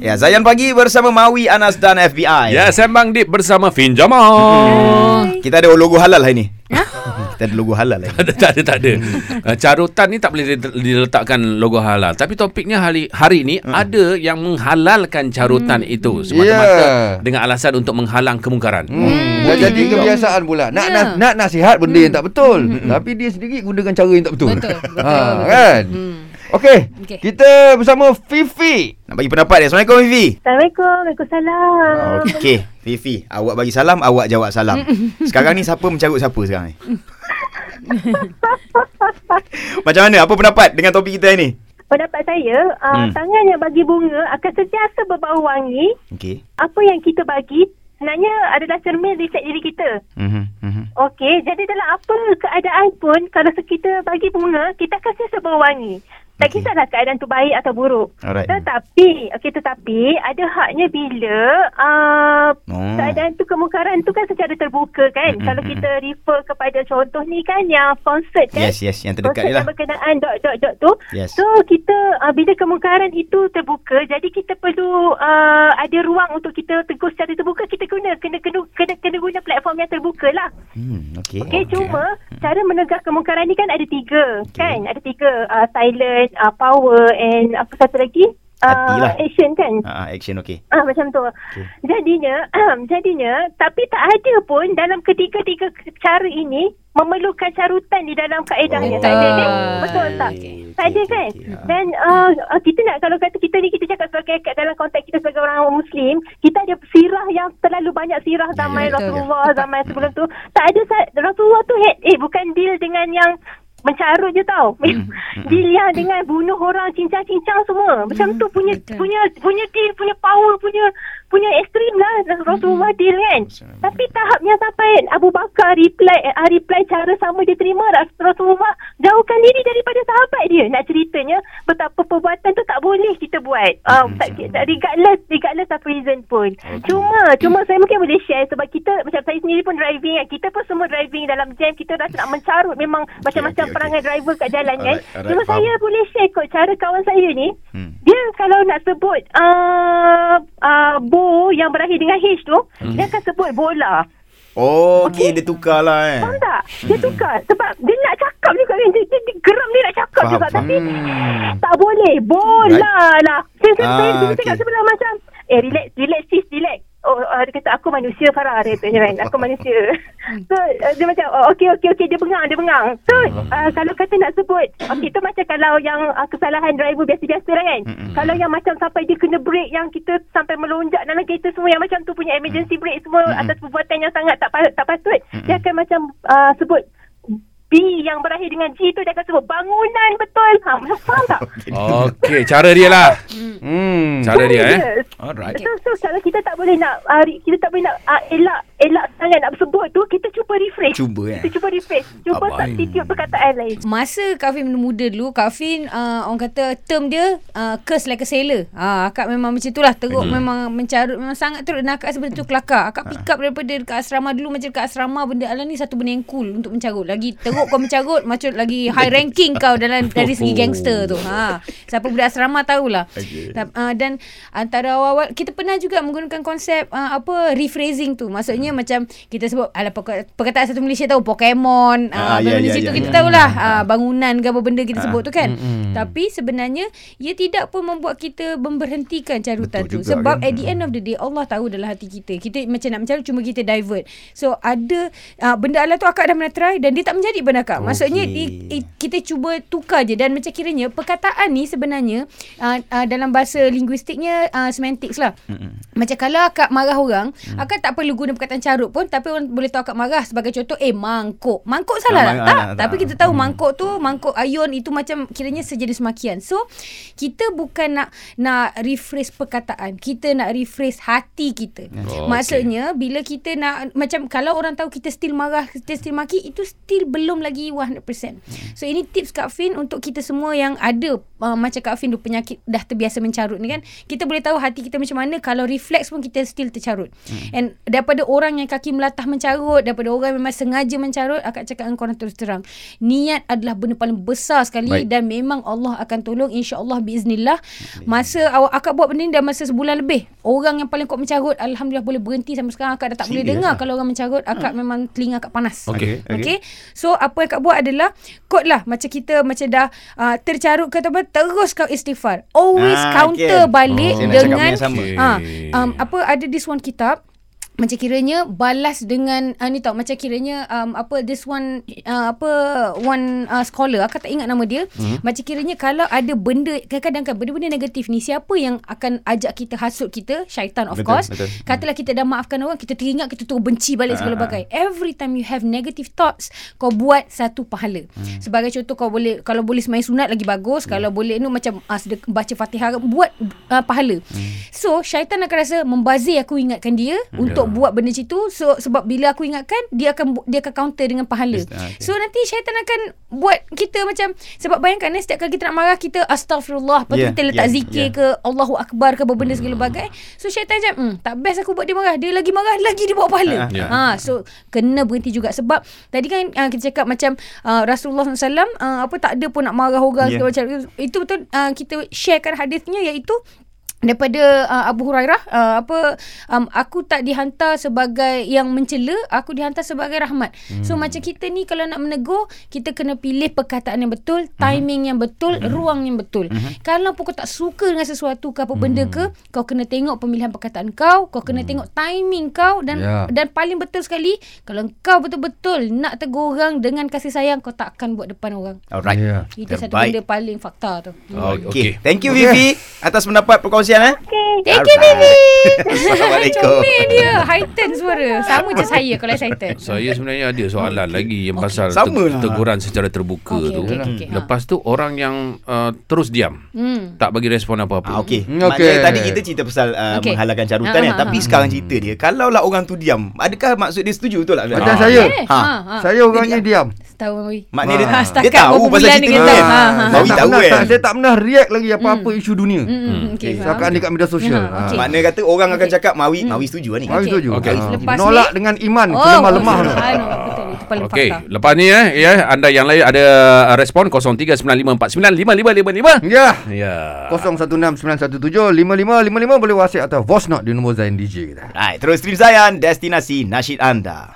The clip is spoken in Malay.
Ya, Zayan Pagi bersama Mawi, Anas dan FBI. Ya, Sembang Deep bersama Fin Jamal. Kita ada logo halal hari ni. Kita ada logo halal hari. tak ada, tak ada, tak ada. Uh, Carutan ni tak boleh di- diletakkan logo halal. Tapi topiknya hari hari ni Hmm. ada yang menghalalkan carutan itu semata-mata Ya. dengan alasan untuk menghalang kemungkaran. Hmm. Dah jadi kebiasaan pula. Nak Ya. nas, nak nasihat benda yang tak betul. Tapi dia sendiri gunakan cara yang tak betul. Betul, betul, Ha, betul. kan? Hmm. Okey. Okey. Kita bersama Fifi. Nak bagi pendapat dia. Assalamualaikum Fifi. Assalamualaikum. Waalaikumsalam. Okey, Fifi, awak bagi salam, awak jawab salam. Sekarang ni siapa mencarut siapa sekarang ni? Macam mana? Apa pendapat dengan topik kita ni? Pendapat saya, uh, Hmm. tangan yang bagi bunga akan sentiasa berbau wangi. Okey. Apa yang kita bagi sebenarnya adalah cermin reflect diri kita. Mhm. Mhm. Okey, jadi dalam apa keadaan pun kalau kita bagi bunga, kita akan sentiasa berbau wangi. Tak Okey. kisahlah keadaan tu baik atau buruk. Alright. Tetapi, okey tetapi ada haknya bila uh, Oh. keadaan tu kemungkaran tu kan secara terbuka kan. Mm, mm, Kalau kita refer kepada contoh ni kan yang concert kan. Yes, yes, yang terdekat ni lah. berkenaan dot dot dot tu. Yes. So kita uh, bila kemungkaran itu terbuka, jadi kita perlu uh, ada ruang untuk kita tegur secara terbuka. Kita guna kena kena kena, kena guna platform yang terbuka lah. Hmm, okey. Okay, okay. cuma cara menegak kemungkaran ni kan ada tiga, okay. kan? Ada tiga, uh, silent, uh, power and apa satu lagi? Uh, action kan? Ah, action okey. Ah macam tu. Okay. Jadinya, jadinya tapi tak ada pun dalam ketiga-tiga cara ini memerlukan carutan di dalam kaedahnya. Oh. Tak ada kan? Betul tak? Tak ada kan? ah. Dan uh, uh, kita nak kalau kata kita ni kita cakap sebagai kat dalam konteks kita sebagai orang Muslim, kita ada sirah yang terlalu banyak sirah Ya, zaman ya, betul. Rasulullah, zaman sebelum tu. Tak ada Rasulullah tu head eh bukan deal dengan yang mencarut je tau. Hmm, deal yang dengan bunuh orang cincang-cincang semua. Macam tu punya betul. punya punya deal, punya power, punya punya ekstrim lah Rasulullah deal kan. Tapi tahapnya sampai Abu Bakar reply uh, reply cara sama dia terima Ras- Rasulullah jauhkan diri daripada sahabat dia. Nak ceritanya betapa perbuatan tu tak boleh kita buat. Uh, tak, tak, regardless regardless of reason pun. Cuma cuma saya mungkin boleh share sebab kita macam saya sendiri pun driving kan. Kita pun semua driving dalam jam kita rasa nak mencarut memang macam-macam perangai driver kat jalan kan. Alright, Cuma faham. saya boleh share kot cara kawan saya ni. Hmm. Dia kalau nak sebut uh, uh, bo yang berakhir dengan H tu, Hmm. dia akan sebut bola. Oh, okey, dia tukar lah eh. Faham tak? Dia tukar. Sebab dia nak cakap juga kan. Dia, dia, dia geram dia nak cakap Faham, juga. faham. Tapi tak boleh. Bola lah. Saya, saya, Ah, saya, saya cakap okey. sebelah macam, eh relax, relax sis, relax. Oh, uh, dia kata, aku manusia Farah. Dia kata, kan? Aku manusia. so, uh, dia macam, oh, okey, okey, okey. Dia bengang, dia bengang. So, uh, kalau kata nak sebut, okey, tu macam kalau yang uh, kesalahan driver biasa-biasa lah kan. Mm-mm. Kalau yang macam sampai dia kena break, yang kita sampai melonjak dalam kereta semua, yang macam tu punya emergency break semua Mm-mm. atas perbuatan yang sangat tak, tak patut, dia akan macam uh, sebut B yang berakhir dengan G tu dia akan sebut bangunan betul. Ha, macam faham tak? Okey, cara dia lah. Hmm. Cara dia eh. Alright. So, so kalau kita tak boleh nak uh, kita tak boleh nak uh, elak elak sangat nak sebut tu kita cuba refresh. Cuba eh. Kita cuba refresh. Cuba substitute perkataan lain. Masa Kak Fin muda dulu, Kak Fin uh, orang kata term dia uh, curse like a sailor. Ah, akak memang macam itulah. Teruk Hmm. memang mencarut memang sangat teruk dan akak sebenarnya tu kelakar. Akak pick up daripada dekat asrama dulu macam dekat asrama benda ala ni satu benda yang cool untuk mencarut. Lagi teruk kau mencarut macam lagi high ranking kau dalam dari segi gangster tu. Ha. Siapa budak asrama tahulah. Okay. Uh, dan antara awal-awal kita pernah juga menggunakan konsep uh, apa rephrasing tu. Maksudnya macam kita sebut ala perka- perkataan satu Malaysia tahu Pokemon, Ah, uh, benda ya, situ ya, kita ya. tahulah uh, bangunan ke apa benda kita Ah, sebut tu kan. mm-mm. Tapi sebenarnya ia tidak pun membuat kita memberhentikan carutan Betul tu juga sebab kan. at the end of the day Allah tahu dalam hati kita. Kita macam nak mencarut cuma kita divert. So ada uh, benda ala tu akak dah pernah try dan dia tak menjadi pun akak. Maksudnya Okey. di, i, kita cuba tukar je dan macam kiranya perkataan ni sebenarnya uh, uh, dalam bahasa linguistiknya uh, semantics lah. Mm-mm. Macam kalau akak marah orang, hmm. akak tak perlu guna perkataan carut pun tapi orang boleh tahu akak marah sebagai contoh eh mangkuk. Mangkuk salah Ah, tak? mang- Tak. ah, tak. Tapi kita tahu mangkuk tu mangkuk ayun itu macam kiranya sejenis makian. So kita bukan nak nak rephrase perkataan. Kita nak rephrase hati kita. Oh, Maksudnya bila kita nak macam kalau orang tahu kita still marah, kita still maki itu still belum lagi 100%. So ini tips Kak Fin untuk kita semua yang ada uh, macam Kak Fin tu penyakit dah terbiasa mencarut ni kan. Kita boleh tahu hati kita macam mana kalau refleks pun kita still tercarut. And daripada orang yang kaki melatah mencarut, daripada orang memang sengaja mencarut, akak cakap dengan korang terus terang. Niat adalah benda paling besar sekali Baik. dan memang Allah akan tolong insya-Allah biiznillah. Masa awak akak buat benda ni dah masa sebulan lebih. Orang yang paling kuat mencarut alhamdulillah boleh berhenti sampai sekarang akak dah tak boleh Serius dengar ah? kalau orang mencarut akak memang telinga akak panas. Okey. Okey. Okay. So apa yang kau buat adalah kod lah macam kita macam dah uh, tercarut ke apa terus kau istighfar. Always Ah, counter okay. balik Oh. Dengan yang sama. ha um, apa ada this one kitab macam kiranya balas dengan uh, ni tau macam kiranya um, apa this one uh, apa one uh, scholar aku tak ingat nama dia hmm. macam kiranya kalau ada benda kadang-kadang kan benda-benda negatif ni siapa yang akan ajak kita hasut kita syaitan of Betul, course betul. katalah kita dah maafkan orang kita teringat kita terus benci balik segala Ah, ah, bagai every time you have negative thoughts kau buat satu pahala hmm. sebagai contoh kau boleh kalau boleh sembahyang sunat lagi bagus Hmm. kalau boleh nu macam uh, sedek, baca fatihah buat uh, pahala Hmm. so syaitan akan rasa membazir aku ingatkan dia untuk buat benda macam tu so sebab bila aku ingatkan dia akan dia akan counter dengan pahala Yes, ah, okay. so nanti syaitan akan buat kita macam sebab bayangkan eh, setiap kali kita nak marah kita astagfirullah lepas Yeah, kita letak yeah, zikir yeah. ke Allahu akbar ke benda segala bagai so syaitan macam hmm, tak best aku buat dia marah dia lagi marah lagi dia bawa pahala Ah, ya. ha so kena berhenti juga sebab tadi kan uh, kita cakap macam uh, Rasulullah SAW uh, apa tak ada pun nak marah orang Yeah. macam itu betul uh, kita sharekan hadisnya iaitu daripada uh, Abu Hurairah uh, apa um, aku tak dihantar sebagai yang mencela aku dihantar sebagai rahmat hmm. so macam kita ni kalau nak menegur kita kena pilih perkataan yang betul timing yang betul Hmm. ruang yang betul kalau pun kau tak suka dengan sesuatu ke apa benda Hmm. ke kau kena tengok pemilihan perkataan kau kau kena tengok timing kau dan Ya. dan paling betul sekali kalau kau betul-betul nak tegur orang dengan kasih sayang kau tak akan buat depan orang Alright. Ya. itu satu Terbaik. benda paling fakta tu Okey. Okey. Thank you Vivi atas pendapat perkongsian eh. Okay. Thank you, baby. Assalamualaikum. Comel dia. Heighten suara. Sama je saya kalau excited. Saya sebenarnya ada soalan lagi yang Okey. pasal Sama te- lah. teguran secara terbuka Okey, tu. okey, okey, okey. Lepas tu orang yang uh, terus diam, Hmm. tak bagi respon apa-apa. Ah, okey. Hmm, Okay. okey. tadi kita cerita pasal uh, Okey. menghalalkan carutan Ah, kan. ah, Tapi ah. sekarang cerita dia, kalaulah orang tu diam, adakah maksud dia setuju betul tak? Macam Ah. saya. Eh, Ha. ha, ha. Saya orangnya diam. Tahu Mawi. Maknanya dia, Ah. dia tahu pasal cerita ni kata. kan. Ha, ha, ha. Mawi tak tahu kan. tak, saya tak pernah react lagi apa-apa isu dunia. Hmm, hmm, okey, faham. Seakan dekat media sosial. Ha, okey. Makna kata orang akan cakap Mawi, Mawi setuju lah ni. Okey. setuju. Ha. Menolak ni- dengan iman, Oh, lemah-lemah betul. Itu paling Okey, lepas ni eh ya anda yang lain ada respon 0395495555. Ya. Ya. 0169175555 boleh WhatsApp atau voice note di nombor Zain DJ kita. Right, terus stream Zayan, destinasi nasyid anda.